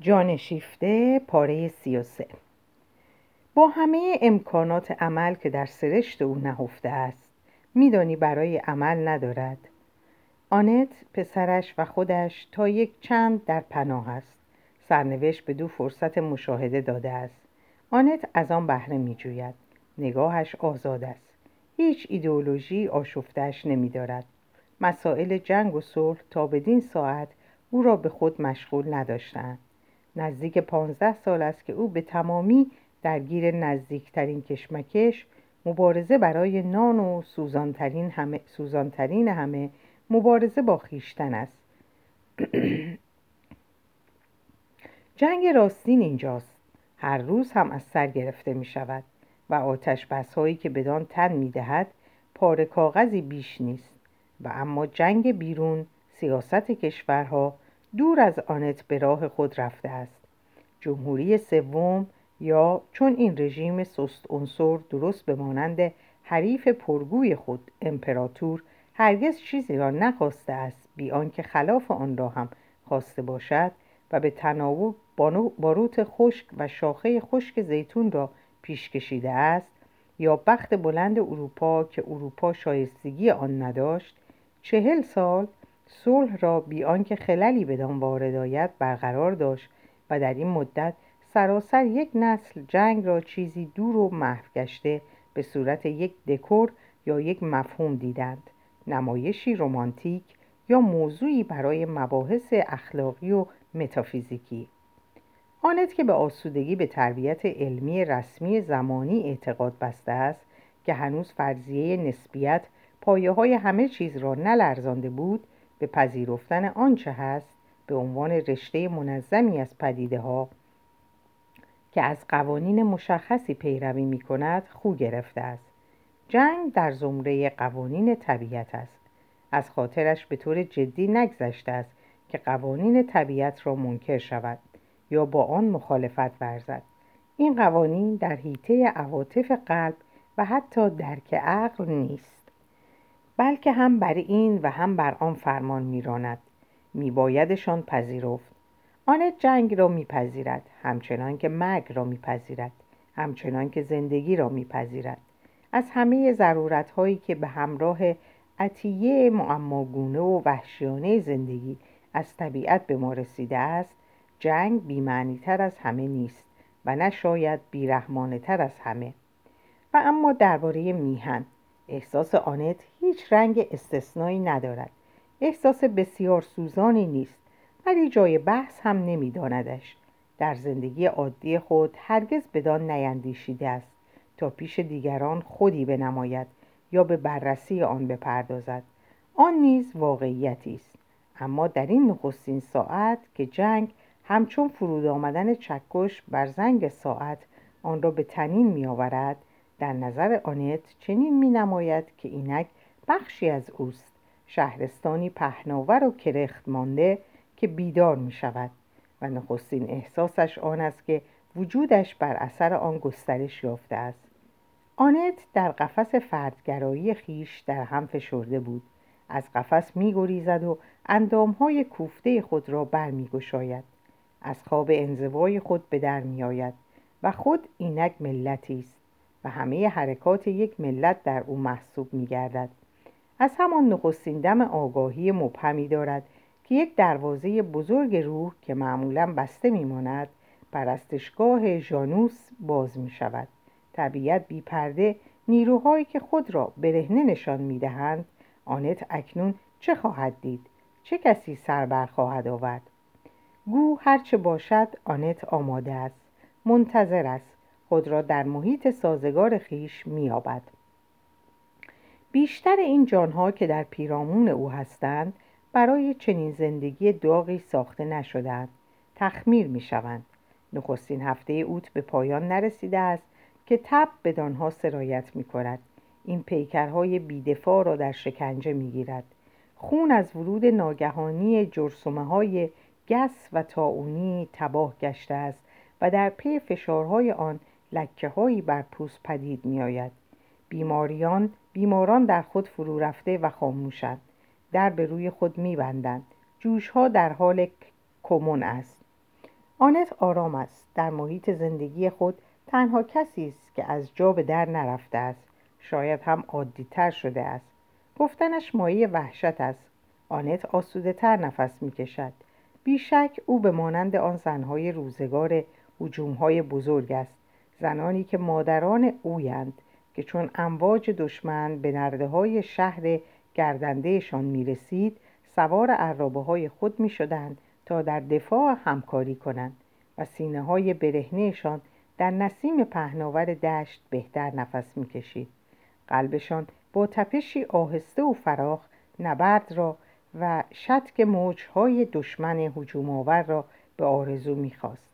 جانشیفته پاره سی و سه. با همه امکانات عمل که در سرشت او نهفته است میدانی برای عمل ندارد. آنت پسرش و خودش تا یک چند در پناه است. سرنوشت به دو فرصت مشاهده داده است. آنت از آن بهره میجوید. نگاهش آزاد است. هیچ ایدئولوژی آشفتش نمیدارد. مسائل جنگ و صلح تا بدین ساعت او را به خود مشغول نداشتند. نزدیک پانزده سال است که او به تمامی درگیر نزدیکترین کشمکش مبارزه برای نان و سوزانترین همه, سوزانترین همه مبارزه با خیشتن است. جنگ راستین اینجاست. هر روز هم از سر گرفته می شود و آتش بس هایی که بدان تن می دهد پاره کاغذی بیش نیست. و اما جنگ بیرون سیاست کشورها دور از آنت به راه خود رفته است. جمهوری سوم یا چون این رژیم سست عنصر درست به مانند حریف پرگوی خود امپراتور هرگز چیزی را نخواسته است بی آنکه خلاف آن را هم خواسته باشد و به تناوب باروت خشک و شاخه خشک زیتون را پیش کشیده است یا بخت بلند اروپا که اروپا شایستگی آن نداشت چهل سال صلح را بی آنکه خللی بدان وارد آید برقرار داشت و در این مدت سراسر یک نسل جنگ را چیزی دور و محو گشته به صورت یک دکور یا یک مفهوم دیدند نمایشی رمانتیک یا موضوعی برای مباحث اخلاقی و متافیزیکی. آنت که به آسودگی به تربیت علمی رسمی زمانی اعتقاد بسته است که هنوز فرضیه نسبیت پایه های همه چیز را نلرزانده بود به پذیرفتن آنچه هست به عنوان رشته منظمی از پدیده ها که از قوانین مشخصی پیروی می کند خو گرفته است. جنگ در زمره قوانین طبیعت است. از خاطرش به طور جدی نگذشته است که قوانین طبیعت را منکر شود یا با آن مخالفت ورزد. این قوانین در حیطه عواطف قلب و حتی درک عقل نیست. بلکه هم بر این و هم بر آن فرمان میراند. میبایدشان پذیرفت. آن جنگ را میپذیرد همچنان که مرگ را میپذیرد همچنان که زندگی را میپذیرد. از همه ضرورت هایی که به همراه عطیه معماگونه و وحشیانه زندگی از طبیعت به ما رسیده است جنگ بیمعنی تر از همه نیست و نشاید بیرحمانه تر از همه. و اما درباره میهن. احساس آنت هیچ رنگ استثنایی ندارد. احساس بسیار سوزانی نیست ولی جای بحث هم نمیداندش. در زندگی عادی خود هرگز بدان نیندیشیده است تا پیش دیگران خودی بنماید یا به بررسی آن بپردازد. آن نیز واقعیتی است. اما در این نخستین ساعت که جنگ همچون فرود آمدن چکش بر زنگ ساعت آن را به تنین می آورد در نظر آنت چنین می نماید که اینک بخشی از اوست. شهرستانی پهناور و کرخت مانده که بیدار می شود و نخستین احساسش آن است که وجودش بر اثر آن گسترش یافته است. آنت در قفس فردگرایی خیش در هم فشرده بود. از قفس می گریزد و اندامهای کوفته خود را بر می گشاید. از خواب انزوای خود به در می آید و خود اینک ملتی است. و همه حرکات یک ملت در او محسوب می گردد. از همان نخستین دم آگاهی مبهمی دارد که یک دروازه بزرگ روح که معمولا بسته میماند پرستشگاه ژانوس باز می شود طبیعت بی پرده نیروهایی که خود را برهنه نشان می دهند آنت اکنون چه خواهد دید؟ چه کسی سربر خواهد آورد؟ گو هرچه باشد آنت آماده است منتظر است خود را در محیط سازگار خیش مییابد. بیشتر این جانها که در پیرامون او هستند برای چنین زندگی داغی ساخته نشدند تخمیر می شوند نخستین هفته اوت به پایان نرسیده است که تب به دانها سرایت می کند این پیکرهای بیدفاع را در شکنجه می گیرد خون از ورود ناگهانی جرسومه های گس و تاونی تباه گشته است و در پی فشارهای آن لکه هایی بر پوست پدید می آید. بیماریان بیماران در خود فرو رفته و خاموشند. در به روی خود می بندند جوش ها در حال کمون است. آنت آرام است. در محیط زندگی خود تنها کسی است که از جا به در نرفته است. شاید هم عادیتر شده است. گفتنش مایه وحشت است. آنت آسوده تر نفس می کشد بیشک او به مانند آن زنهای روزگار های بزرگ است. زنانی که مادران اویند که چون امواج دشمن به نرده های شهر گردندهشان می رسید سوار عرابه های خود می شدند تا در دفاع همکاری کنند و سینه های برهنهشان در نسیم پهناور دشت بهتر نفس می کشید. قلبشان با تپشی آهسته و فراخ نبرد را و شتک موجهای دشمن هجوم آور را به آرزو می‌خواست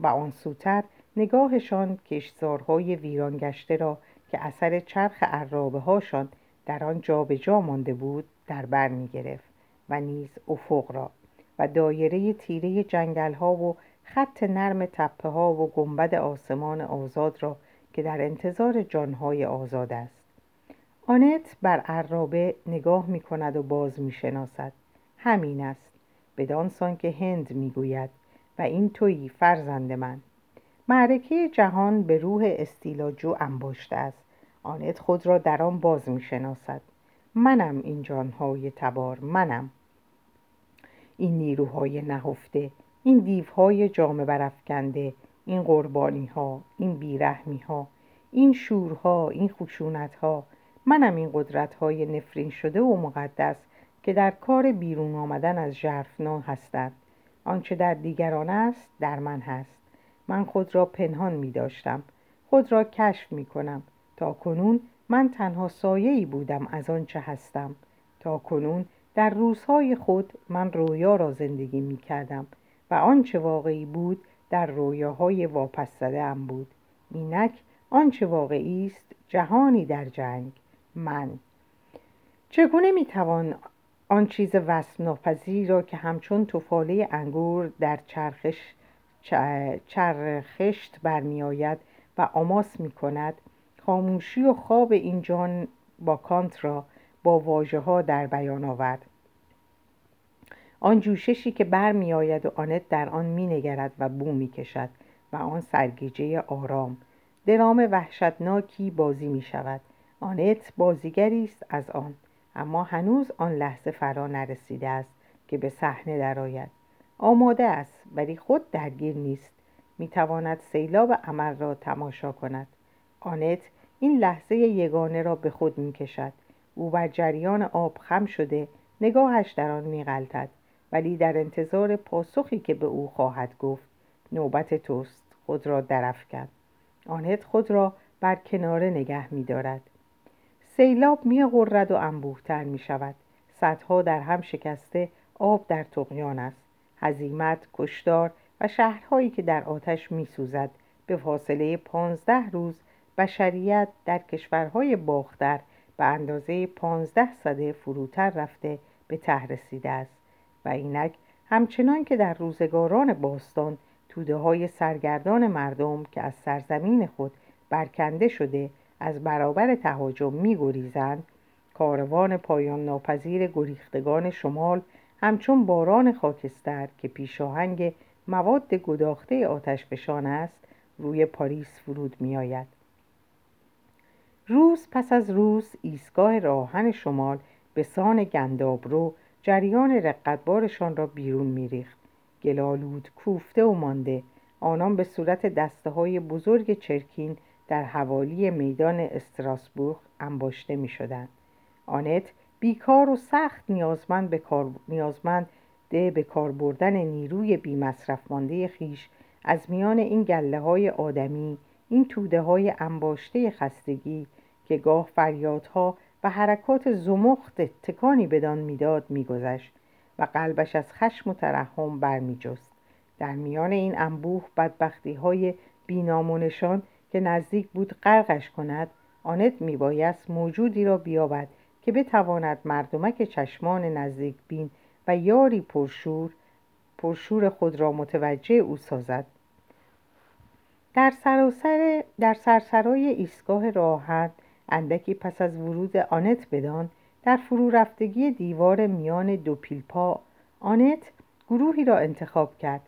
و آن سوتر نگاهشان کشزارهای ویران گشته را که اثر چرخ عرابه هاشان در آن جا به جا مانده بود در بر می گرفت و نیز افق را و دایره تیره جنگل ها و خط نرم تپه ها و گنبد آسمان آزاد را که در انتظار جانهای آزاد است. آنت بر عرابه نگاه می کند و باز می شناسد همین است. بدانسان که هند می گوید و این تویی فرزند من. معرکه جهان به روح استیلاجو انباشته است. آنت خود را در آن باز می شناسد منم این جانهای تبار منم. این نیروهای نهفته این دیوهای جامه برافکنده این قربانی ها این بیرحمی ها این شورها این خشونت ها منم این قدرت های نفرین شده و مقدس که در کار بیرون آمدن از ژرفنا هستند. آنچه در دیگران است در من هست. من خود را پنهان می داشتم. خود را کشف می کنم. تا کنون من تنها سایه بودم از آنچه هستم. تا کنون در روزهای خود من رویا را زندگی می کردم و آنچه واقعی بود در رویاهای واپس زده بود. اینک آنچه واقعی است جهانی در جنگ. من. چگونه می‌توان آن چیز وصف را که همچون توفاله انگور در چرخش چرخشت برمیآید و آماس می کند خاموشی و خواب این جان با کانت را با واژه ها در بیان آورد آن جوششی که برمیآید و آنت در آن مینگرد و بو می‌کشد و آن سرگیجه آرام درام وحشتناکی بازی می شود آنت بازیگری است از آن اما هنوز آن لحظه فرا نرسیده است که به صحنه درآید آماده است ولی خود درگیر نیست. می‌تواند سیلاب عمل را تماشا کند. آنت این لحظه یگانه را به خود می‌کشد. او بر جریان آب خم شده نگاهش در آن میغلطد. ولی در انتظار پاسخی که به او خواهد گفت نوبت توست خود را درف کرد. آنت خود را بر کناره نگه میدارد. سیلاب می غرد و انبوهتر می شود صدها در هم شکسته آب در تقیان است. هزیمت کشدار و شهرهایی که در آتش می سوزد به فاصله پانزده روز بشریت در کشورهای باختر به اندازه پانزده صده فروتر رفته به ته رسیده است. و اینک همچنان که در روزگاران باستان توده های سرگردان مردم که از سرزمین خود برکنده شده از برابر تهاجم می کاروان پایان ناپذیر گریختگان شمال همچون باران خاکستر که پیشاهنگ مواد گداخته آتش فشان است روی پاریس فرود می آید. روز پس از روز ایستگاه راهن شمال به سان گندابرو جریان رقتبارشان را بیرون میریخت گلالود کوفته و مانده آنان به صورت دسته های بزرگ چرکین در حوالی میدان استراسبورگ انباشته می شدن. آنت بیکار و سخت نیازمند به کار, نیازمند به کار بردن نیروی بی مصرف مانده خیش از میان این گله های آدمی این توده های انباشته خستگی که گاه فریادها و حرکات زمخت تکانی بدان می‌داد میگذشت و قلبش از خشم و ترحم برمیجست. در میان این انبوه بدبختی های بینامونشان که نزدیک بود غرقش کند آنت میبایست موجودی را بیابد که بتواند مردمک چشمان نزدیک بین و یاری پرشور پرشور خود را متوجه او سازد. در سراسر در سرسرای ایستگاه راحت اندکی پس از ورود آنت بدان در فرو رفتگی دیوار میان دو پیلپا آنت گروهی را انتخاب کرد.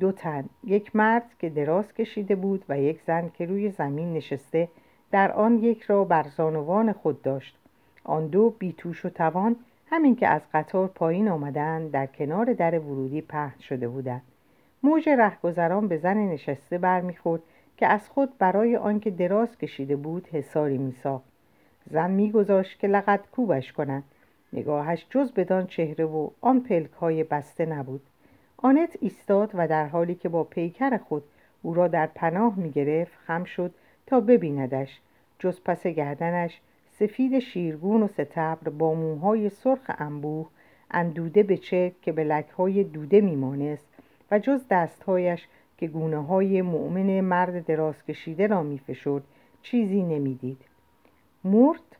دو تن یک مرد که دراز کشیده بود و یک زن که روی زمین نشسته در آن یک را بر زانوان خود داشت. آن دو بیتوش و توان همین که از قطار پایین آمدند در کنار در ورودی پهن شده بودند. موج رهگذران به زن نشسته برمیخورد که از خود برای آنکه دراز کشیده بود حساری میساخت. زن میگذاشت که لغت کوبش کنند نگاهش جز بدان چهره و آن پلک های بسته نبود. آنت ایستاد و در حالی که با پیکر خود او را در پناه می‌گرفت خم شد تا ببیندش. جز پس گردنش سفید شیرگون و ستبر با موهای سرخ انبوه اندوده به چه که به لکهای دوده میمانست و جز دستهایش که گونه های مؤمن مرد دراز کشیده را میفشرد چیزی نمی‌دید. مرد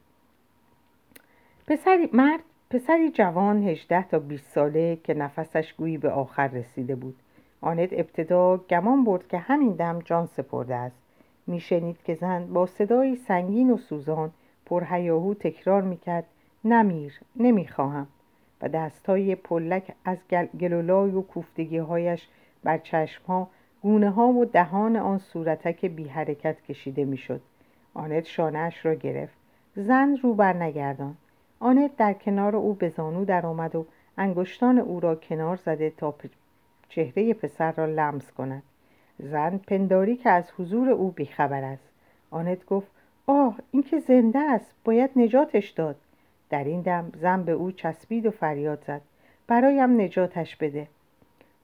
پسری مرد پسری جوان هجده تا 20 ساله که نفسش گویی به آخر رسیده بود. آنت ابتدا گمان برد که همین دم جان سپرده است. میشنید که زن با صدایی سنگین و سوزان پرهیاهو تکرار می‌کرد نمیر نمی‌خواهم. و دستهای پلک از گلولای و کوفتگی هایش بر چشمها گونه ها و دهان آن صورتک بی حرکت کشیده می‌شد. آنت شانهاش را گرفت. زن رو بر نگردان. آنت در کنار او به زانو در آمد و انگشتان او را کنار زده تا چهره پسر را لمس کند. زن پنداری که از حضور او بیخبر است. آنت گفت آه این که زنده است. باید نجاتش داد. در این دم زن به او چسبید و فریاد زد. برایم نجاتش بده.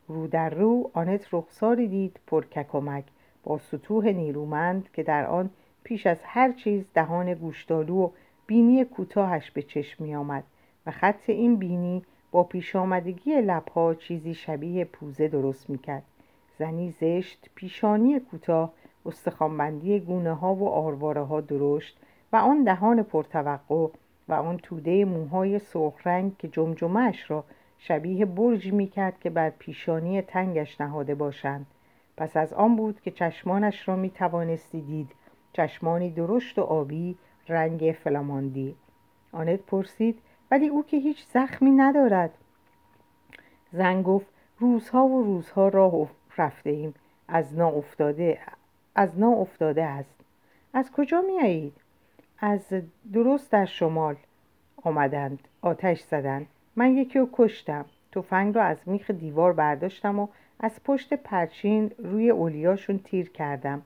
رو در رو آنت رخساری دید پرککمک با سطوح نیرومند که در آن پیش از هر چیز دهان گوشتالو و بینی کوتاهش به چشم می آمد و خط این بینی با پیش آمدگی لبها چیزی شبیه پوزه درست می کرد زنی زشت پیشانی کوتاه استخوانبندی گونه ها و آرواره ها درشت و آن دهان پرتوقع و آن توده موهای سرخ رنگ که جمجمهش را شبیه برج می کرد که بر پیشانی تنگش نهاده باشند. پس از آن بود که چشمانش را می توانستی دید. چشمانی درشت و آبی رنگ فلاماندی. آنت پرسید ولی او که هیچ زخمی ندارد؟ زن گفت روزها و روزها راه رفته ایم از نا افتاده از نا افتاده است. از کجا میایید؟ از درست در شمال آمدند. آتش زدند. من یکی رو کشتم. تفنگ را از میخ دیوار برداشتم و از پشت پرچین روی اولیاشون تیر کردم.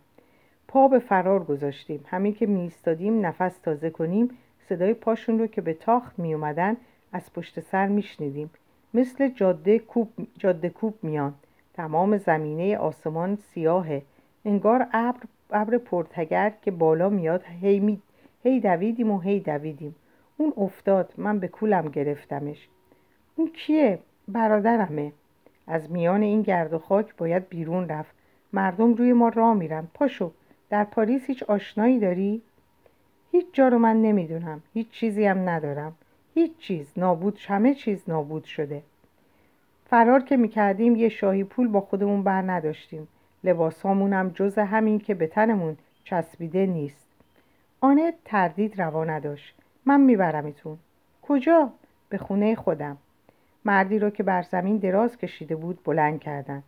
پا به فرار گذاشتیم. همین که میستادیم نفس تازه کنیم صدای پاشون رو که به تاخت می اومدن از پشت سر میشنیدیم. مثل جاده کوب, جاده کوب میان. تمام زمینه آسمان سیاهه. انگار ابر ابر پرتگر که بالا میاد هی, می... هی دویدیم و هی دویدیم. اون افتاد من به کولم گرفتمش. اون کیه؟ برادرمه. از میان این گرد و خاک باید بیرون رفت. مردم روی ما راه میرن. پاشو در پاریس هیچ آشنایی داری؟ هیچ جا رو من نمی‌دونم. هیچ چیزی هم ندارم. هیچ چیز. نابود همه چیز نابود شده. فرار که می‌کردیم یه شاهی پول با خودمون بر نداشتیم. لباس هم جز همین که به تنمون چسبیده نیست. آنه تردید روا نداشت. من میبرمتون. کجا؟ به خونه خودم. مردی را که بر زمین دراز کشیده بود بلند کردند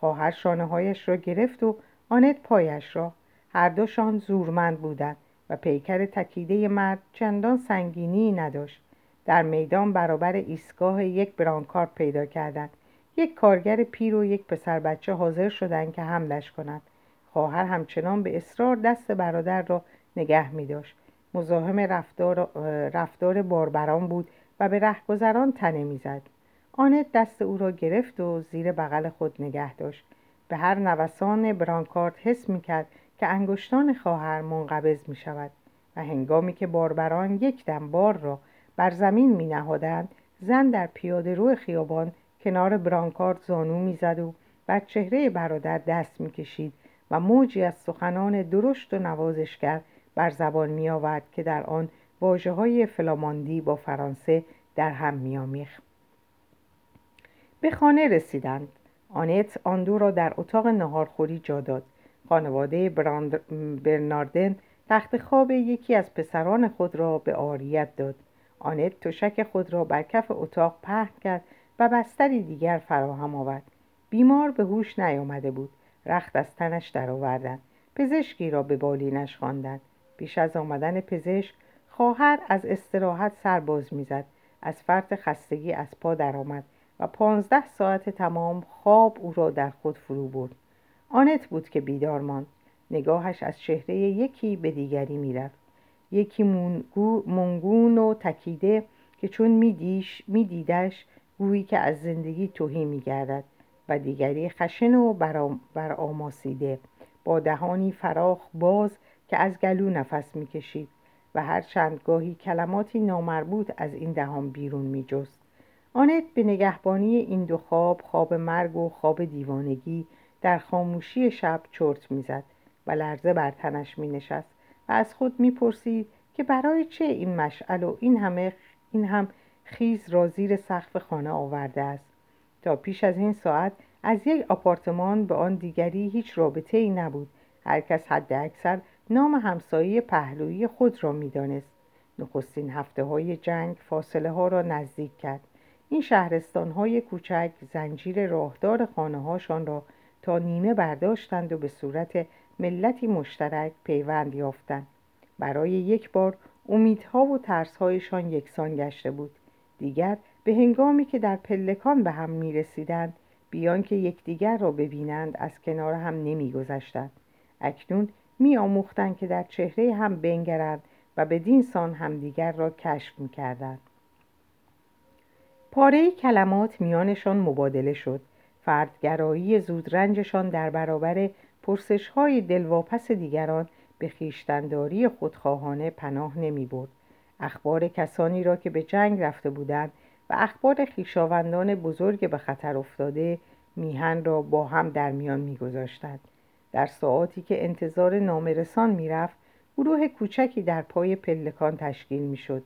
خواهر شانه هایش را گرفت و آنت پایش را. هر دوشان زورمند بودند و پیکر تکیده مرد چندان سنگینی نداشت. در میدان برابر ایستگاه یک برانکارد پیدا کردند. یک کارگر پیر و یک پسر بچه حاضر شدند که حملش کنند. خواهر همچنان به اصرار دست برادر را نگه می داشت. مزاحم رفتار, رفتار باربران بود و به رهگذران تنه می‌زد آنت دست او را گرفت و زیر بغل خود نگه داشت. به هر نوسان برانکارد حس می کرد که انگشتان خواهر منقبض می شود و هنگامی که باربران یک دم بار را بر زمین می نهادند زن در پیاده رو خیابان کنار برانکارد زانو می‌زد و بر چهره برادر دست می‌کشید و موجی از سخنان درشت و نوازشگر بر زبان می آورد که در آن واجه های فلاماندی با فرانسه در هم میآمیخت. به خانه رسیدند. آنت آن دو را در اتاق نهارخوری جا داد. خانواده برناردن تخت خواب یکی از پسران خود را به آریت داد. آنت تشک خود را بر کف اتاق پهن کرد و بستری دیگر فراهم آورد. بیمار به هوش نیامده بود. رخت از تنش درآوردند پزشکی را به بالینش خواندند پیش از آمدن پزشک خواهر از استراحت سر باز می‌زد. از فرط خستگی از پا درآمد و پانزده ساعت تمام خواب او را در خود فرو برد. آنت بود که بیدار ماند. نگاهش از چهره یکی به دیگری می‌رفت. یکی منگون و تکیده که چون میدیش میدیدش گویی که از زندگی توهی میگردد و دیگری خشن و برآماسیده. با دهانی فراخ باز که از گلو نفس می‌کشید و هر چند گاهی کلماتی نامربوط از این دهان بیرون میجست. آنت به نگهبانی این دو خواب خواب مرگ و خواب دیوانگی در خاموشی شب چرت می‌زد و لرزه بر تنش مینشست و از خود می‌پرسید که برای چه این مشعل و این همه این هم خیز را زیر سقف خانه آورده است. تا پیش از این ساعت از یک آپارتمان به آن دیگری هیچ رابطه ای نبود. هر کس حد اکثر نام همسایه پهلویی خود را می‌دانست. نخستین هفته های جنگ فاصله ها را نزدیک کرد. این شهرستان های کوچک زنجیر راهدار خانه هاشان را تا نیمه برداشتند و به صورت ملتی مشترک پیوند یافتند. برای یک بار امیدها و ترسهایشان یکسان گشته بود. دیگر به هنگامی که در پلکان به هم می رسیدند بیان که یکدیگر را ببینند از کنار هم نمی گذشتند. اکنون می آموختند که در چهره هم بنگرند و به سان همدیگر را کشف می کردند. پاره کلمات میانشان مبادله شد فردگرایی زودرنجشان در برابر پرسش های دلواپس دیگران به خیشتنداری خودخواهانه پناه نمی برد. اخبار کسانی را که به جنگ رفته بودند و اخبار خیشاوندان بزرگ به خطر افتاده میهن را با هم در میان میگذاشتند. در ساعاتی که انتظار نامرسان می‌رفت گروه کوچکی در پای پلکان تشکیل می‌شد.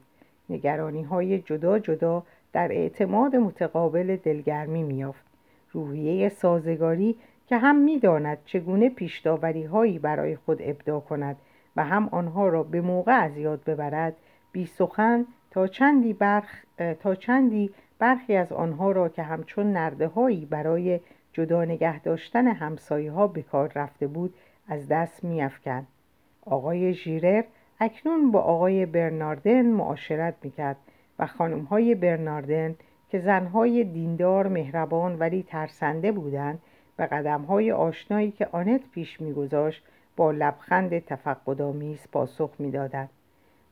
نگرانی های جدا جدا در اعتماد متقابل دلگرمی میافت روحیه سازگاری که هم می‌داند چگونه پیشداوری هایی برای خود ابدا کند و هم آنها را به موقع از یاد ببرد بی سخن تا چندی, برخ، تا چندی برخی از آنها را که همچون نرده هایی برای جدا نگه داشتن همسایه ها به کار رفته بود از دست میافکند. آقای ژیرر اکنون با آقای برناردن معاشرت می‌کرد و خانم های برناردن که زنهای دیندار مهربان ولی ترسنده بودند به قدم های آشنایی که آنت پیش میگذاشت با لبخند تفقدآمیز پاسخ می‌دادند.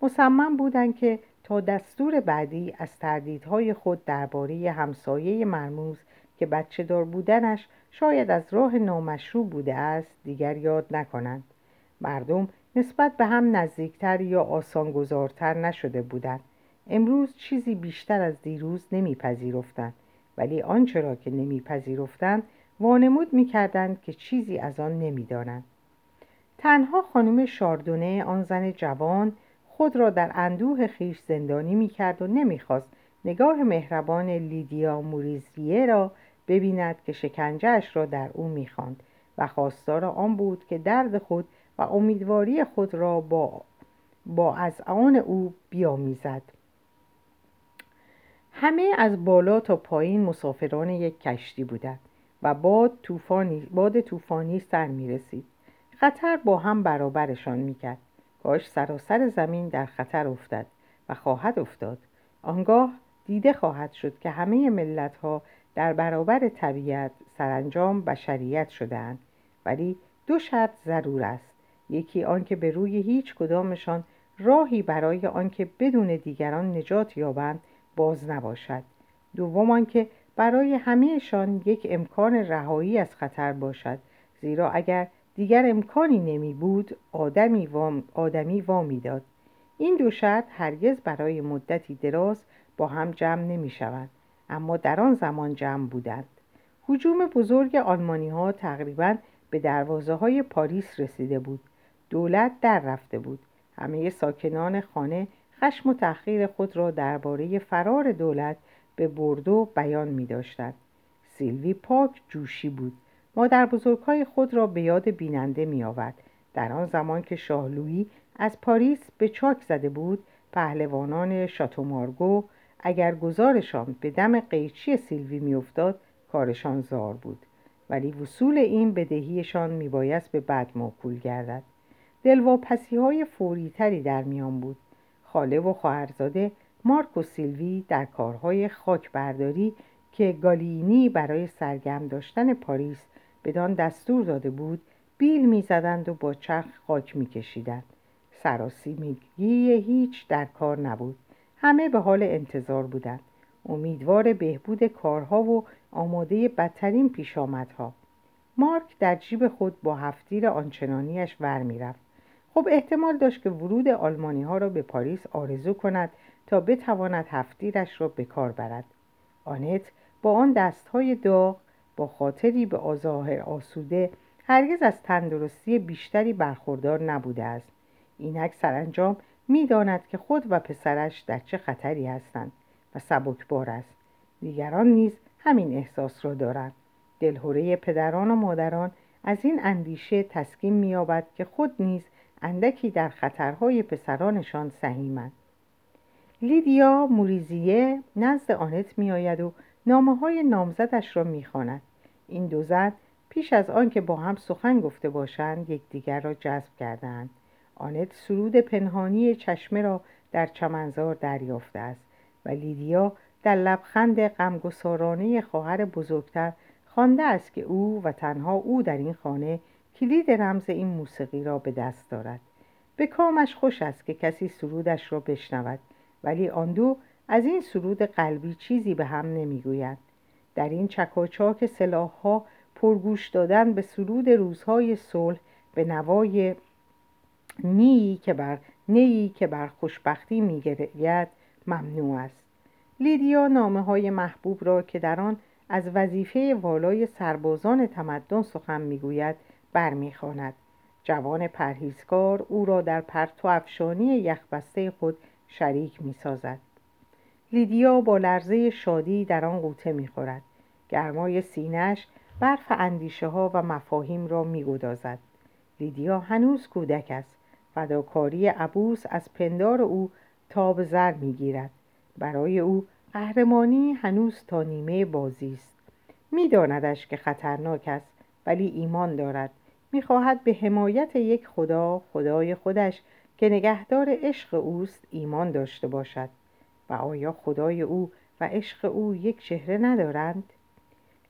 مصمم بودند که تا دستور بعدی از تردیدهای خود درباره همسایه مرموز که بچه دار بودنش شاید از راه نامشروع بوده است دیگر یاد نکنند. مردم نسبت به هم نزدیکتر یا آسانگذارتر نشده بودند. امروز چیزی بیشتر از دیروز نمیپذیرفتند ولی آنچه را که نمیپذیرفتند وانمود می‌کردند که چیزی از آن نمی‌دانند. تنها خانم شاردونه آن زن جوان خود را در اندوه خیش زندانی می‌کرد و نمی‌خواست نگاه مهربان لیدیا موریزیه را ببیند که شکنجهش را در او می‌خواند و خواستار آن بود که درد خود و امیدواری خود را با, با از آن او بیامیزد. همه از بالا تا پایین مسافران یک کشتی بودند و باد طوفانی باد طوفانی سر می رسید خطر با هم برابرشان می کرد کاش سراسر زمین در خطر افتد و خواهد افتاد. آنگاه دیده خواهد شد که همه ملت ها در برابر طبیعت سرانجام بشریت شدهاند. ولی دو شرط ضرور است. یکی آنکه به روی هیچ کدامشان راهی برای آنکه بدون دیگران نجات یابند باز نباشد. دوم آنکه برای همهشان یک امکان رهایی از خطر باشد. زیرا اگر دیگر امکانی نمی بود آدمی وام, آدمی وامی داد این دو شرط هرگز برای مدتی دراز با هم جمع نمی شود اما در آن زمان جمع بودند. حجوم بزرگ آلمانی ها تقریبا به دروازه های پاریس رسیده بود. دولت در رفته بود. همه ساکنان خانه خشم و تأخیر خود را درباره فرار دولت به بردو بیان می داشتند. سیلوی پاک جوشی بود. مادر بزرگهای خود را به یاد بیننده می آورد. در آن زمان که شاهلویی از پاریس به چاک زده بود پهلوانان شاتومارگو اگر گذارشان به دم قیچی سیلوی میافتاد کارشان زار بود. ولی وصول این بدهیشان میبایست به بعد موکول گردد. دلواپسی های فوریتری در میان بود. خاله و خواهرزاده مارک و سیلوی در کارهای خاک برداری که گالینی برای سرگرم داشتن پاریس بدان دستور داده بود بیل می‌زدند و با چرخ خاک میکشیدند. سراسیمگی هیچ در کار نبود. همه به حال انتظار بودند. امیدوار بهبود کارها و آماده بدترین پیشامدها مارک در جیب خود با هفتیر آنچنانیش ور می‌رفت. خب احتمال داشت که ورود آلمانی ها را به پاریس آرزو کند تا بتواند هفتیرش را به کار برد. آنت با آن دستهای داغ با خاطری به آظاهر آسوده هرگز از تندرستی بیشتری برخوردار نبوده است. اینک سرانجام می‌داند که خود و پسرش در چه خطری هستند و سبکبار است. دیگران نیز همین احساس را دارند. دلهوره پدران و مادران از این اندیشه تسکین مییابد که خود نیز اندکی در خطرهای پسرانشان سهیمند. لیدیا موریزیه نزد آنت میآید و نامه های نامزدش را می‌خواند. این دو زن پیش از آن که با هم سخن گفته باشند یکدیگر را جذب کردند. آنت سرود پنهانی چشمه را در چمنزار دریافته است و لیدیا در لبخند غمگسارانه خواهر بزرگتر خوانده است که او و تنها او در این خانه کلید رمز این موسیقی را به دست دارد. به کامش خوش است که کسی سرودش را بشنود ولی آن دو از این سرود قلبی چیزی به هم نمی‌گویند در این چکاچاک سلاحها پرگوش دادن به سرود روزهای صلح به نوای نیی که بر نیی که بر خوشبختی میگرید ممنوع است. لیدیا نامه های محبوب را که در آن از وظیفه والای سربازان تمدن سخن می‌گوید برمیخواند. جوان پرهیزکار او را در پرتو افشانی یخبسته خود شریک می‌سازد. لیدیا با لرزه شادی در آن غوطه می‌خورد. گرمای سینهش برف اندیشه ها و مفاهیم را میگدازد. لیدیا هنوز کودک است. فداکاری عبوس از پندار او تاب زر می‌گیرد. برای او قهرمانی هنوز تا نیمه بازی است. میداندش که خطرناک است ولی ایمان دارد. می‌خواهد به حمایت یک خدا خدای خودش که نگهدار عشق اوست ایمان داشته باشد. و آیا خدای او و عشق او یک چهره ندارند؟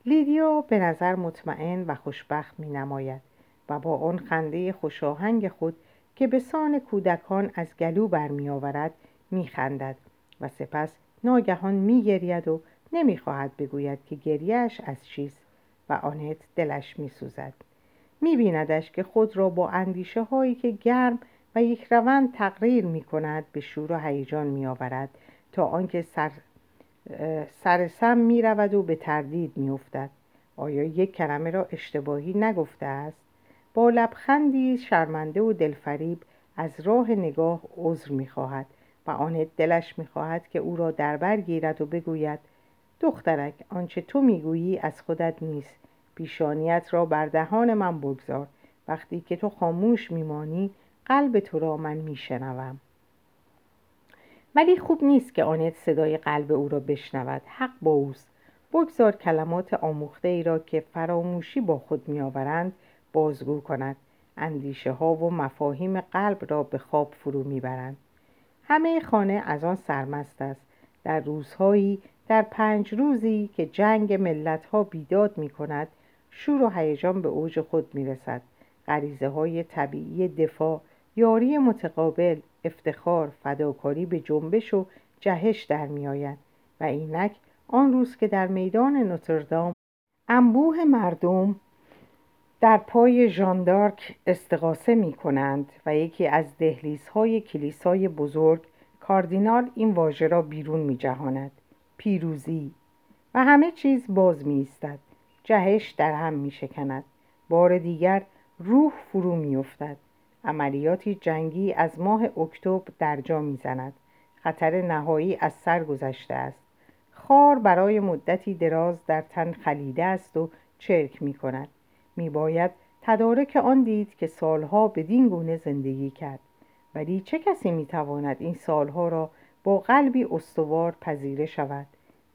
لیدیا به نظر مطمئن و خوشبخت می نماید و با آن خنده خوشاهنگ خود که به سان کودکان از گلو برمی آورد می خندد و سپس ناگهان می گرید و نمی خواهد بگوید که گریهش از چیست و آنت دلش می سوزد می بیندش که خود را با اندیشه هایی که گرم و یک روند تقریر می کند به شور و هیجان می آورد تا آنکه سر سرسم می رود و به تردید می افتد. آیا یک کلمه را اشتباهی نگفته است؟ با لبخندی شرمنده و دلفریب از راه نگاه عذر می خواهد و آن دلش می خواهد که او را در بر گیرد و بگوید دخترک آنچه تو می‌گویی از خودت نیست پیشانیت را بر دهان من بگذار وقتی که تو خاموش میمانی قلب تو را من میشنوم ولی خوب نیست که آنت صدای قلب او را بشنود. حق با اوست. بگذار کلمات آموخته ای را که فراموشی با خود میآورند بازگو کند. اندیشه ها و مفاهیم قلب را به خواب فرو می‌برند. همه خانه از آن سرمست است. در روزهایی در پنج روزی که جنگ ملت ها بیداد می کند شور و هیجان به اوج خود می رسد غریزه های طبیعی دفاع یاری متقابل افتخار فداکاری به جنبش و جهش در می آید و اینک آن روز که در میدان نوتردام انبوه مردم در پای ژاندارک استقاسه می کنند و یکی از دهلیزهای کلیسای بزرگ کاردینال این واژه را بیرون می جهاند. پیروزی و همه چیز باز می ایستد. جهش در هم می شکند. بار دیگر روح فرو می افتد. عملیاتی جنگی از ماه اکتبر در جا می‌زند. خطر نهایی از سر گذشته است. خار برای مدتی دراز در تن خلیده است و چرک می کند می باید تدارک آن دید که سالها بدین گونه زندگی کرد. ولی چه کسی می تواند این سالها را با قلبی استوار پذیره شود؟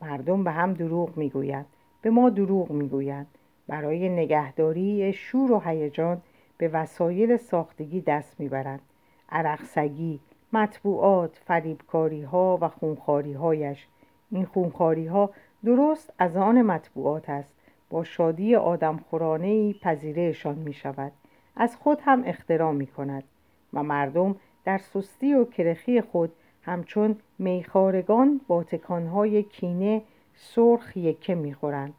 مردم به هم دروغ می‌گویند. به ما دروغ می‌گویند. برای نگهداری شور و هیجان به وسایل ساختگی دست می‌برند. عرقسگی مطبوعات فریبکاری ها و خونخاری هایش این خونخاری ها درست از آن مطبوعات است. با شادی آدم خورانه پذیرهشان می شود از خود هم اختراع می کند و مردم در سستی و کرخی خود همچون میخارگان با تکانهای کینه سرخ یکه می‌خورند.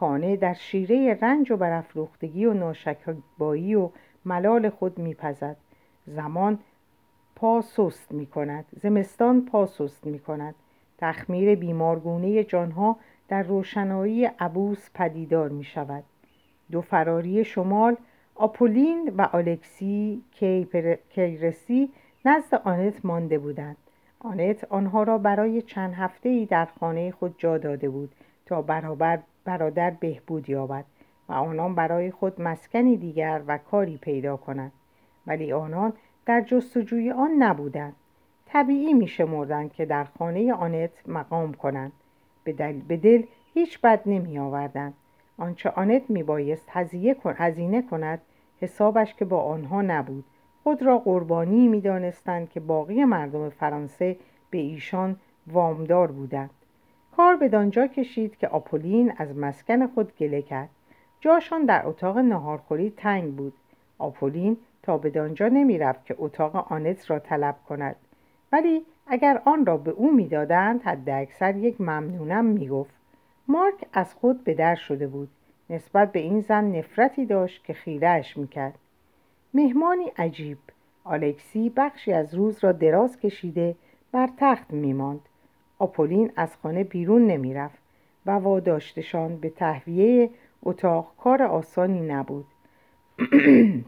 خانه در شیره رنج و برافروختگی و ناشکیبایی و ملال خود میپزد. زمان پا سست زمستان پا سست می کند تخمیر بیمارگونه جانها در روشنایی عبوس پدیدار می شود دو فراری شمال آپولین و آلکسی کیرسی نزد آنت مانده بودند. آنت آنها را برای چند هفته ای در خانه خود جا داده بود تا برابر برادر بهبود یابد و آنان برای خود مسکنی دیگر و کاری پیدا کنند. ولی آنان در جستجوی آن نبودند. طبیعی می که در خانه آنت مقام کنند. به دل, به دل هیچ بد نمی آوردند. آنچه آنت می بایست هزینه کند حسابش که با آنها نبود. خود را قربانی می دانستند که باقی مردم فرانسه به ایشان وامدار بودند. کار به دانجا کشید که آپولین از مسکن خود گله کرد. جاشان در اتاق نهارخوری تنگ بود. آپولین تا به دانجا نمی رفت که اتاق آنت را طلب کند. ولی اگر آن را به او می‌دادند حد اکثر یک ممنونم می‌گفت. مارک از خود به در شده بود. نسبت به این زن نفرتی داشت که خیرهش می‌کرد. مهمانی عجیب. آلکسی بخشی از روز را دراز کشیده بر تخت میماند. آپولین از خانه بیرون نمی‌رفت و واداشتشان به تهویه اتاق کار آسانی نبود.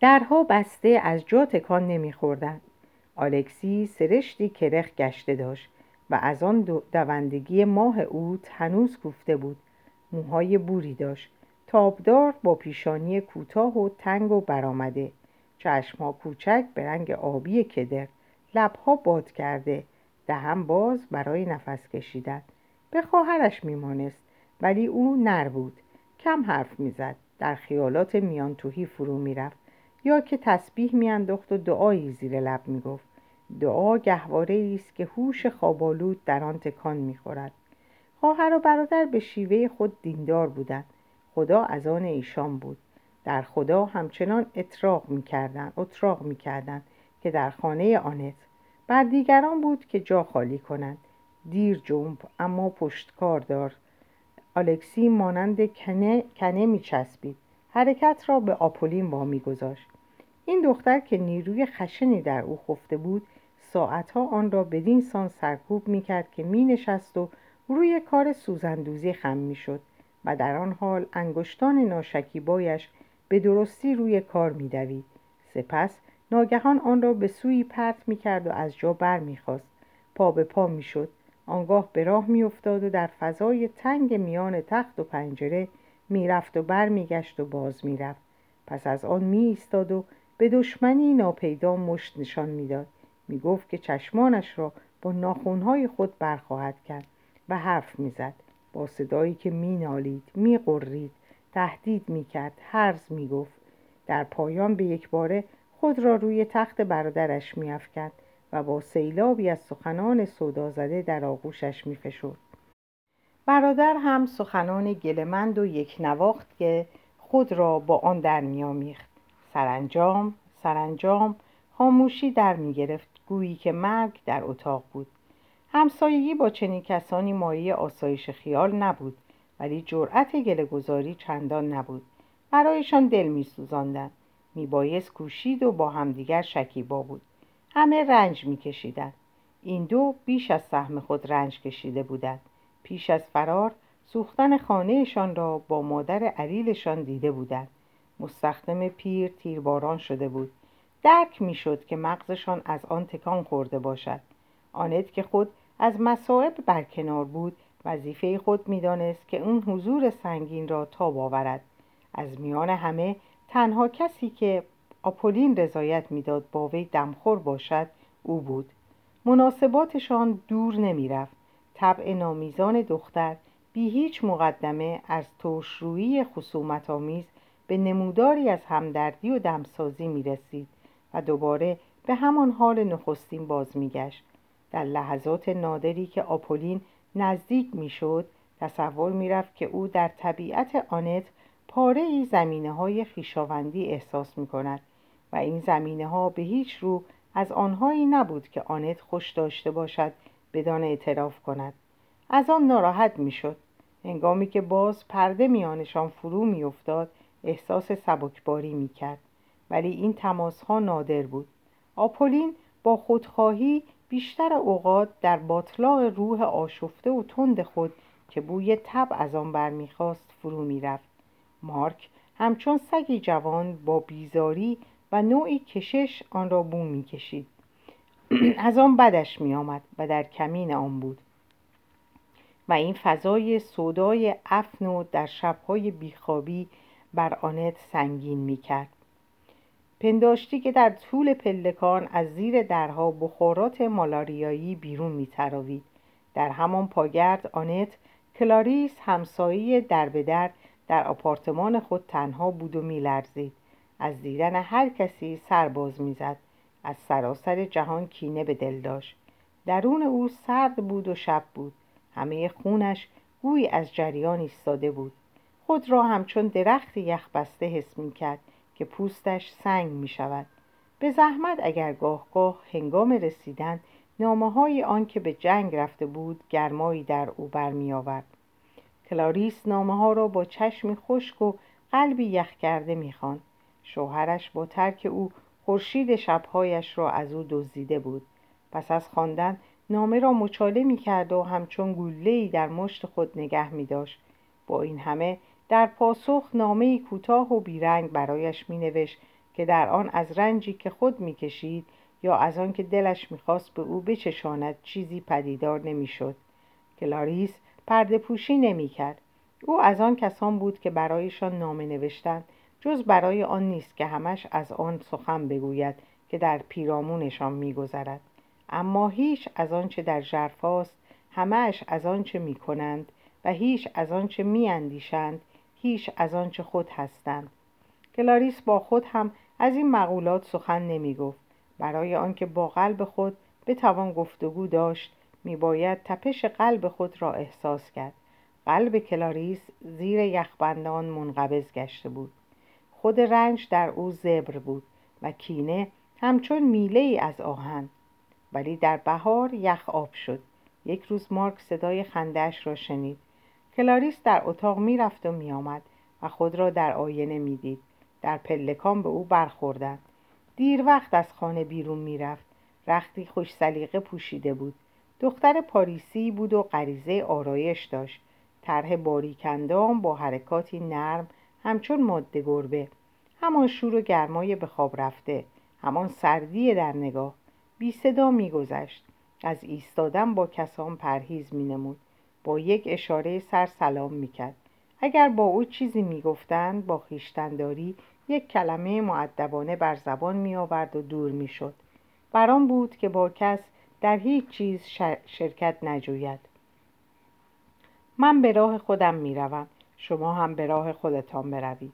درها بسته از جا تکان نمیخوردند. آلکسی سرشتی کرخ گشته داشت و از آن دوندگی ماه اوت هنوز کوفته بود. موهای بوری داشت. تابدار با پیشانی کوتاه و تنگ و برآمده. چشمها کوچک به رنگ آبی کدر. لبها باد کرده. دهم باز برای نفس کشیدن. به خواهرش میمانست ولی او نر بود. کم حرف می‌زد در خیالات میانتوهی فرو می‌رفت. یا که تسبیح میانداخت و دعایی زیر لب می‌گفت. دعا گهواره است که هوش خوابالود در آن تکان می‌خورد. خواهر و برادر به شیوه خود دیندار بودند. خدا از آن ایشان بود. در خدا همچنان اطراق می‌کردند اتراق می‌کردند که در خانه آنت بر دیگران بود که جا خالی کنند. دیر جنب اما پشتکار دار. الکسی مانند کنه, کنه میچسبید. حرکت را به آپولین وامی گذاشت این دختر که نیروی خشنی در او خفته بود ساعتها آن را بدین سان سرکوب می‌کرد که مینشست و روی کار سوزندوزی خم می‌شد و در آن حال انگشتان ناشکیبایش به درستی روی کار میدوید. سپس ناگهان آن را به سوی پرت می‌کرد و از جا بر می‌خواست پا به پا می‌شد. آنگاه به راه میافتاد و در فضای تنگ میان تخت و پنجره می‌رفت و بر میگشت و باز می‌رفت. پس از آن می ایستاد و به دشمنی ناپیدا مشت نشان می‌داد. می‌گفت که چشمانش را با ناخونهای خود برخواهد کرد و حرف می‌زد. با صدایی که مینالید میقرید تهدید می‌کرد هرز می‌گفت. در پایان به یک باره خود را روی تخت برادرش میافکند و با سیلابی از سخنان زده در آغوشش میفشرد. برادر هم سخنان گلمند و یک نواخت که خود را با آن در میامیخت سرانجام سرانجام خاموشی در می‌گرفت. گویی که مرگ در اتاق بود. همسایگی با چنین کسانی مایه آسایش خیال نبود ولی جرأت گلهگذاری چندان نبود. برایشان دل میسوزاندند. میبایست کوشید و با همدیگر شکیبا بود. همه رنج میکشیدند. این دو بیش از سهم خود رنج کشیده بودند. پیش از فرار سوختن خانهشان را با مادر علیلشان دیده بودند. مستخدم پیر تیرباران شده بود. درک می‌شد که مغزشان از آن تکان خورده باشد. آنت که خود از مصائب برکنار بود وظیفه خود می‌دانست که اون حضور سنگین را تاب آورد از میان همه تنها کسی که آپولین رضایت می‌داد با وی دمخور باشد او بود مناسباتشان دور نمی‌رفت طبع نامیزان دختر بی هیچ مقدمه از ترشرویی خصومت آمیز به نموداری از همدردی و دمسازی می رسید و دوباره به همان حال نخستین باز می گشت. در لحظات نادری که آپولین نزدیک می شد تصور می رفت که او در طبیعت آنت پاره ای زمینه های خیشاوندی احساس می کند و این زمینه ها به هیچ رو از آنهایی نبود که آنت خوش داشته باشد بدان اعتراف کند. از آن ناراحت می شد هنگامی که باز پرده میانشان فرو میافتاد احساس سبکباری می کرد ولی این تماس ها نادر بود. آپولین با خودخواهی بیشتر اوقات در باطلاق روح آشفته و تند خود که بوی تب از آن برمیخواست فرو می‌رفت. مارک همچون سگی جوان با بیزاری و نوعی کشش آن را بو می‌کشید از آن بدش میآمد و در کمین آن بود. و این فضای سودای و در شبهای بیخوابی بر آنت سنگین می‌کرد پنداشتی که در طول پلکان از زیر درها بخورات مالاریایی بیرون میتراوید در همان پاگرد آنت کلاریس همسایه در به در در آپارتمان خود تنها بود و میلرزید. از دیدن هر کسی سرباز می‌زد. از سراسر جهان کینه به دل داشت. درون او سرد بود و شب بود. همه خونش گویی از جریان ایستاده بود. خود را همچون درخت یخبسته حس می کرد که پوستش سنگ می شود به زحمت اگر گاه گاه هنگام رسیدن نامه های آن که به جنگ رفته بود گرمایی در او برمی آورد کلاریس نامه ها را با چشمی خشک و قلبی یخ کرده می شوهرش با ترک او خورشید شبهایش را از او دزدیده بود. پس از خواندن نامه را مچاله می کرد و همچون گله‌ای در مشت خود نگه می داشت. با این همه در پاسخ نامه کوتاه و بیرنگ برایش می نوشت که در آن از رنجی که خود می کشید یا از آن که دلش می‌خواست به او بچشاند چیزی پدیدار نمی‌شد. کلاریس پرده پوشی نمی کرد. او از آن کسان بود که برایشان نامه نوشتند جز برای آن نیست که همش از آن سخن بگوید که در پیرامونشان میگذرد. اما هیچ از آنچه در ژرفاست همش از آنچه می‌کنند و هیچ از آنچه میاندیشند هیچ از آنچه خود هستند. کلاریس با خود هم از این مقولات سخن نمی‌گفت. برای آنکه با قلب خود بتوان گفتگو داشت میباید تپش قلب خود را احساس کرد. قلب کلاریس زیر یخبندان منقبض گشته بود. خود رنج در او زبر بود و کینه همچون میله ای از آهن. ولی در بهار یخ آب شد. یک روز مارک صدای خندهاش را شنید. کلاریس در اتاق می‌رفت و میآمد و خود را در آینه می‌دید. در پلکان به او برخوردند. دیر وقت از خانه بیرون می‌رفت. رختی خوش سلیقه پوشیده بود. دختر پاریسی بود و غریزه آرایش داشت. طرح باریکندام با حرکاتی نرم همچون ماده گربه. همان شور و گرمای به خواب رفته. همان سردی در نگاه. بی صدا میگذشت. از ایستادن با کسان پرهیز مینمود. با یک اشاره سر سلام می‌کرد. اگر با او چیزی می‌گفتند با خیشتنداری یک کلمه معدبانه بر زبان میآورد و دور می‌شد. برام بود که با کس در هیچ چیز شرکت نجوید. من به راه خودم می‌روم. شما هم به راه خودتان بروید.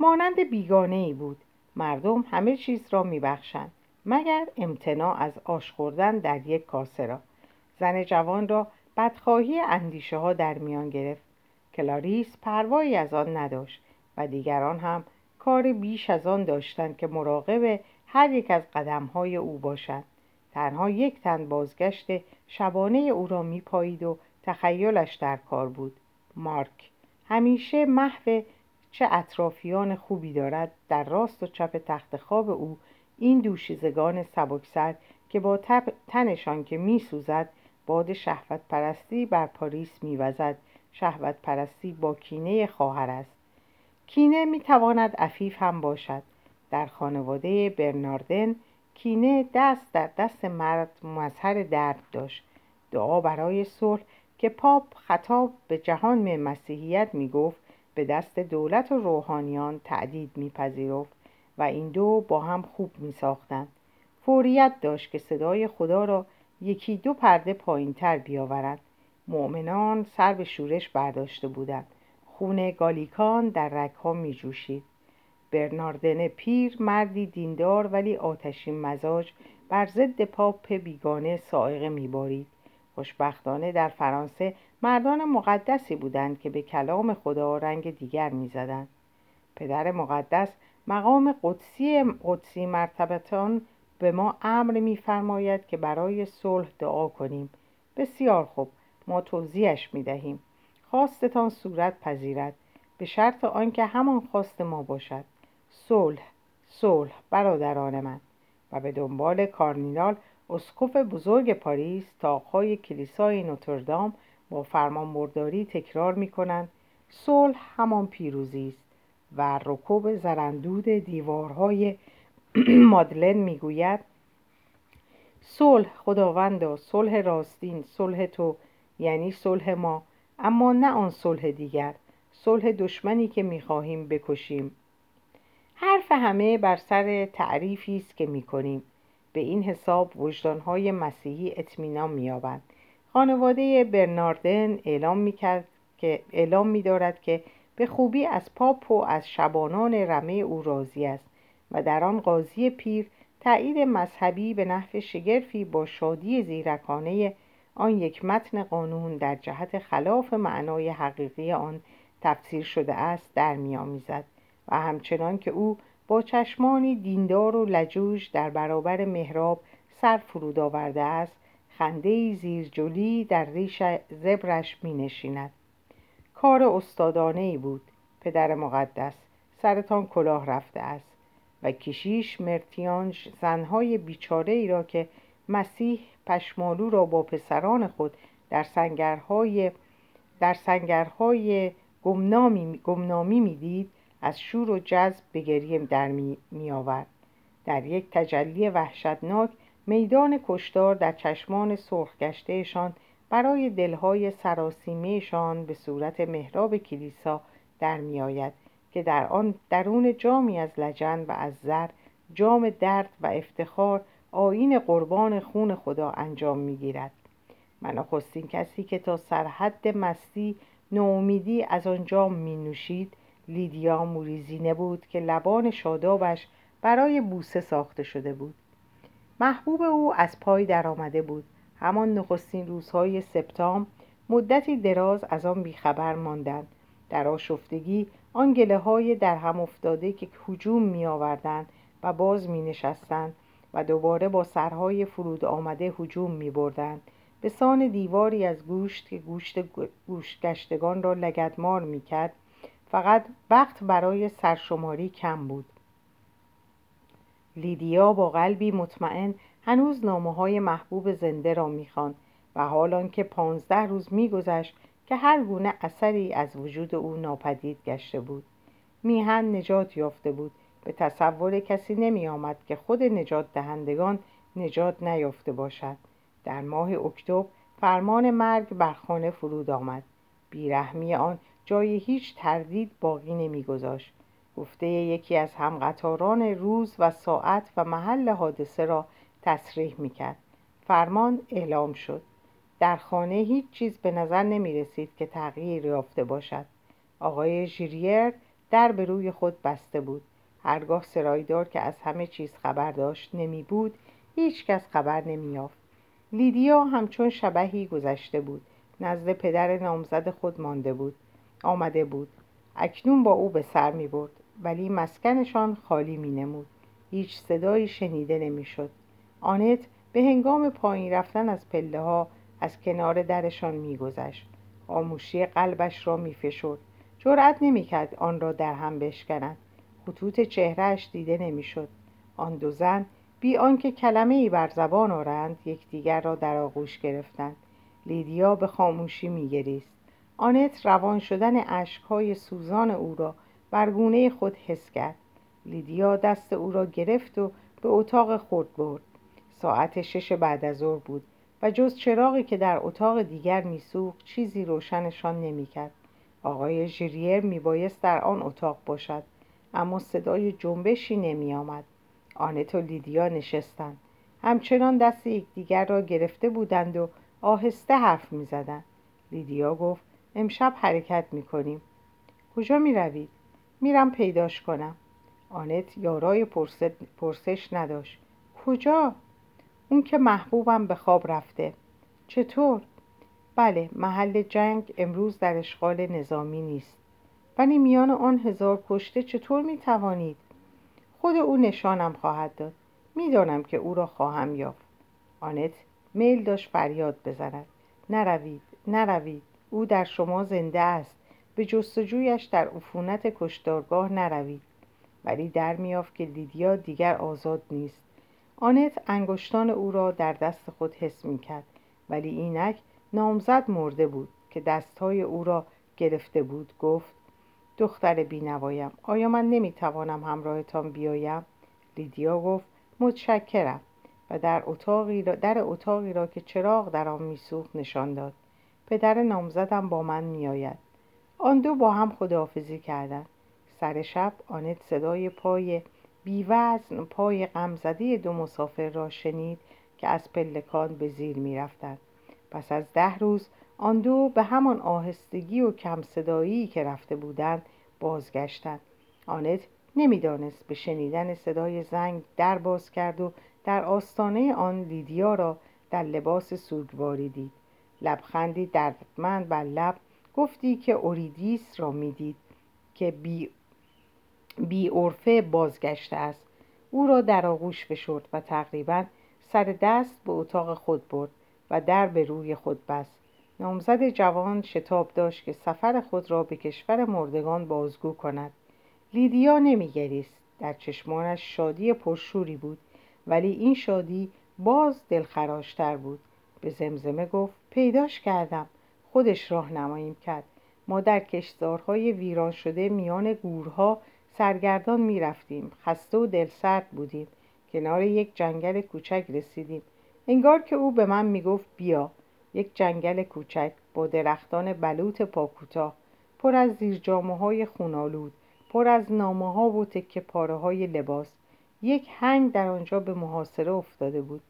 مانند بیگانه ای بود. مردم همه چیز را میبخشند. مگر امتناع از آش خوردن در یک کاسه را. زن جوان را بدخواهی اندیشه ها در میان گرفت. کلاریس پروایی از آن نداشت و دیگران هم کار بیش از آن داشتند که مراقب هر یک از قدم های او باشند. تنها یک تن بازگشت شبانه او را میپایید و تخیلش در کار بود. مارک همیشه محو چه اطرافیان خوبی دارد در راست و چپ تخت خواب او این دوشیزگان سبکسر که با تنشان که میسوزد باد شهوت پرستی بر پاریس میوزد. شهوت پرستی با کینه خواهر است. کینه می‌تواند عفیف هم باشد. در خانواده برناردن کینه دست در دست مرد مظهر درد داشت. دعا برای صلح که پاپ خطاب به جهان مسیحیت می‌گفت به دست دولت و روحانیان تعدید میپذیرفت و این دو با هم خوب میساختند. فوریت داشت که صدای خدا را یکی دو پرده پایین تر بیاورد. مؤمنان سر به شورش برداشته بودند. خون گالیکان در رگها می جوشید برناردن پیر مردی دیندار ولی آتشین مزاج بر ضد پاپ بیگانه سائقه میبارید. خوشبختانه در فرانسه مردان مقدسی بودند که به کلام خدا رنگ دیگر می‌زدند. پدر مقدس مقام قدسی قدسی مرتبتان به ما امر میفرماید که برای صلح دعا کنیم. بسیار خوب ما توضیحش می‌دهیم. خواستتان صورت پذیرد. به شرط آنکه همان خواست ما باشد. صلح صلح برادران من و به دنبال کارنینال اسقف بزرگ پاریس تاقهای کلیسای نوتردام با فرمانبرداری تکرار می کنند صلح همان پیروزی است و رکوب زرندود دیوارهای مادلن می‌گوید صلح خداوندا صلح راستین صلح تو یعنی صلح ما اما نه آن صلح دیگر صلح دشمنی که می‌خواهیم بکشیم. حرف همه بر سر تعریفی است که می‌کنیم. به این حساب وجدانهای مسیحی اطمینان مییابند خانواده برناردن اعلام می‌کرد که اعلام میدارد که به خوبی از پاپ و از شبانان رمه او راضی است و در آن قاضی پیر تایید مذهبی به نحو شگرفی با شادی زیرکانه آن یک متن قانون در جهت خلاف معنای حقیقی آن تفسیر شده است در میآمیزد. و همچنان که او با چشمانی دیندار و لجوج در برابر محراب سر فرود آورده است خنده زیرجلی در ریش زبرش می نشیند کار استادانه ای بود. پدر مقدس سرتان کلاه رفته است و کشیش مرتیانج زنهای بیچاره ای را که مسیح پشمالو را با پسران خود در سنگرهای در سنگرهای گمنامی, گمنامی می‌دید از شور و جذب به گریه در می, آورد. در یک تجلی وحشتناک میدان کشتار در چشمان سرخگشتهشان برای دلهای سراسیمهشان به صورت محراب کلیسا در می آید که در آن درون جامی از لجن و از زر جام درد و افتخار آین قربان خون خدا انجام می گیرد من کسی که تا سرحد مستی نومیدی از آن جام می نوشید لیدیا موریزینه بود که لبان شادابش برای بوسه ساخته شده بود. محبوب او از پای درآمده بود. همان نخستین روزهای سپتام مدتی دراز از آن بیخبر ماندند. در آشفتگی آن گله های در هم افتاده که هجوم می آوردند و باز می نشستند و دوباره با سرهای فرود آمده هجوم می بردند به سان دیواری از گوشت که گوشت گوشتگشتگان را لگدمار می کرد فقط وقت برای سرشماری کم بود. لیدیا با قلبی مطمئن هنوز نامه های محبوب زنده را می‌خواند و حال که پانزده روز میگذشت که هر گونه اثری از وجود او ناپدید گشته بود میهن نجات یافته بود. به تصور کسی نمی آمد که خود نجات دهندگان نجات نیافته باشد. در ماه اکتبر فرمان مرگ بر خانه فرود آمد. بیرحمی آن جای هیچ تردید باقی نمیگذاشت. گفته یکی از همقطاران روز و ساعت و محل حادثه را تصریح می‌کرد. فرمان اعلام شد. در خانه هیچ چیز به نظر نمی رسید که تغییر یافته باشد. آقای ژیریر در به روی خود بسته بود. هرگاه سرایدار که از همه چیز خبر داشت نمی بود هیچ کس خبر نمی یافت لیدیا همچون شبهی گذشته بود. نزد پدر نامزد خود مانده بود. آمده بود. اکنون با او به سر می برد ولی مسکنشان خالی می نمود. هیچ صدایی شنیده نمی شد. آنت به هنگام پایین رفتن از پله ها از کنار درشان میگذشت آموشی قلبش را میفشرد جرأت نمی‌کرد آن را در هم بشکند. خطوط چهرهش دیده نمی‌شد آن دو زن بی آنکه کلمه ای بر زبان آرند یکدیگر را در آغوش گرفتند. لیدیا به خاموشی میگریست آنت روان شدن اشکهای سوزان او را بر گونه خود حس کرد. لیدیا دست او را گرفت و به اتاق خود برد. ساعت شش بعد از ظهر بود و جز چراغی که در اتاق دیگر میسوخت چیزی روشنشان نمی‌کرد. آقای ژریر میبایست در آن اتاق باشد اما صدای جنبشی نمیآمد. آنت و لیدیا نشستند. همچنان دست یکدیگر را گرفته بودند و آهسته حرف می‌زدند. لیدیا گفت امشب حرکت می‌کنیم. کجا می‌روید؟ میرم پیداش کنم. آنت یارای پرسش نداشت. کجا؟ اون که محبوبم به خواب رفته. چطور؟ بله محل جنگ امروز در اشغال نظامی نیست. ولی میان آن هزار کشته چطور می‌توانید؟ خود او نشانم خواهد داد. می‌دانم که او را خواهم یافت. آنت میل داشت فریاد بزند. نروید نروید. او در شما زنده است. به جستجویش در عفونت کشتارگاه نروید. ولی در میافت که لیدیا دیگر آزاد نیست. آنت انگشتان او را در دست خود حس می‌کرد. ولی اینک نامزد مرده بود که دستهای او را گرفته بود. گفت دختر بینوایم آیا من نمی‌توانم همراهتان بیایم؟ لیدیا گفت متشکرم. و در اتاقی را, در اتاقی را که چراغ در آن میسوخت نشان داد. پدر نامزدم با من میآید. آن دو با هم خداحافظی کردند. سر شب آنت صدای پای بیوزن پای غمزده دو مسافر را شنید که از پلکان به زیر می‌رفتند. پس از ده روز آن دو به همان آهستگی و کم صدایی که رفته بودند بازگشتند. آنت نمی‌دانست به شنیدن صدای زنگ در باز کرد و در آستانه آن لیدیا را در لباس سوگواری دید. لبخندی دردمند بر لب گفتی که اوریدیس را می‌دید که بی, بی عرفه بازگشته است. او را در آغوش فشرد و تقریبا سر دست به اتاق خود برد و در به روی خود بست. نامزد جوان شتاب داشت که سفر خود را به کشور مردگان بازگو کند. لیدیا نمیگریست. در چشمانش شادی پرشوری بود ولی این شادی باز دلخراشتر بود. به زمزمه گفت پیداش کردم. خودش راهنماییم کرد. ما در کشتارهای ویران شده میان گورها سرگردان می‌رفتیم. خسته و دلسرد بودیم. کنار یک جنگل کوچک رسیدیم. انگار که او به من می‌گفت بیا. یک جنگل کوچک با درختان بلوط پاکوتا. پر از زیرجامه های خونالود پر از نامه ها و تکه پاره های لباس. یک هنگ در آنجا به محاصره افتاده بود.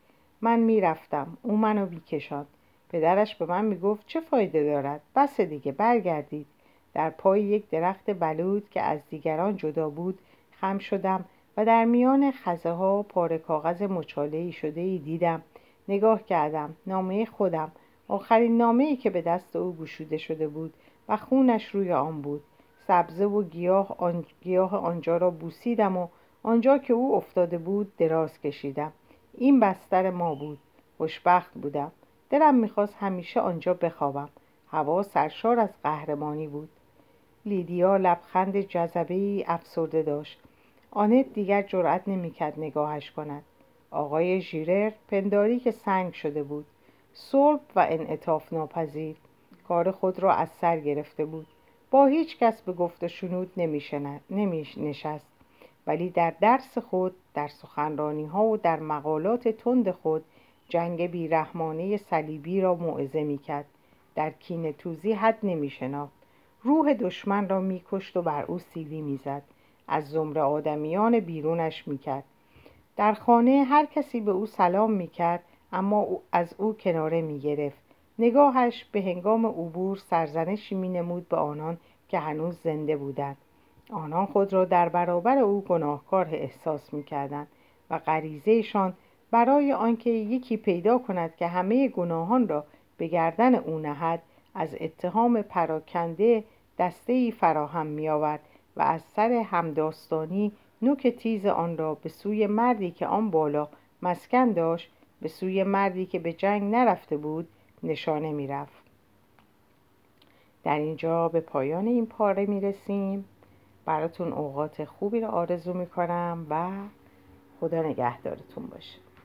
من می‌رفتم. او منو بیکشاند پدرش به من می‌گفت چه فایده دارد؟ بس دیگه برگردید. در پای یک درخت بلود که از دیگران جدا بود خم شدم و در میان خزه ها پاره کاغذ مچاله شده ای دیدم. نگاه کردم. نامه خودم. آخرین نامه ای که به دست او گشوده شده بود و خونش روی آن بود. سبزه و گیاه, آن... گیاه آنجا را بوسیدم و آنجا که او افتاده بود دراز کشیدم. این بستر ما بود. خوشبخت بودم. دلم می‌خواست همیشه آنجا بخوابم. هوا سرشار از قهرمانی بود. لیدیا لبخند جذبه ای افسرده داشت. آنت دیگر جرأت نمی‌کرد نگاهش کند. آقای ژیرر پنداری که سنگ شده بود. صلب و انعطاف ناپذیر. کار خود را از سر گرفته بود. با هیچ کس به گفت شنود نمی نشست ولی در درس خود در سخنرانی ها و در مقالات تند خود جنگ بیرحمانه صلیبی را موعظه می‌کرد. در کین توزی حد نمی شناخت روح دشمن را میکشت و بر او سیلی می‌زد. از زمره آدمیان بیرونش می‌کرد. در خانه هر کسی به او سلام می‌کرد اما او از او کناره می‌گرفت. نگاهش به هنگام عبور سرزنشی مینمود به آنان که هنوز زنده بودند. آنان خود را در برابر او گناهکار احساس می‌کردند و غریزهشان برای آنکه یکی پیدا کند که همه گناهان را به گردن او نهد از اتهام پراکنده دسته ای فراهم می آورد و از سر همداستانی نوک تیز آن را به سوی مردی که آن بالا مسکن داشت به سوی مردی که به جنگ نرفته بود نشانه می رفت. در اینجا به پایان این پاره می رسیم براتون اوقات خوبی رو آرزو می کنم و خدا نگهدارتون باشه.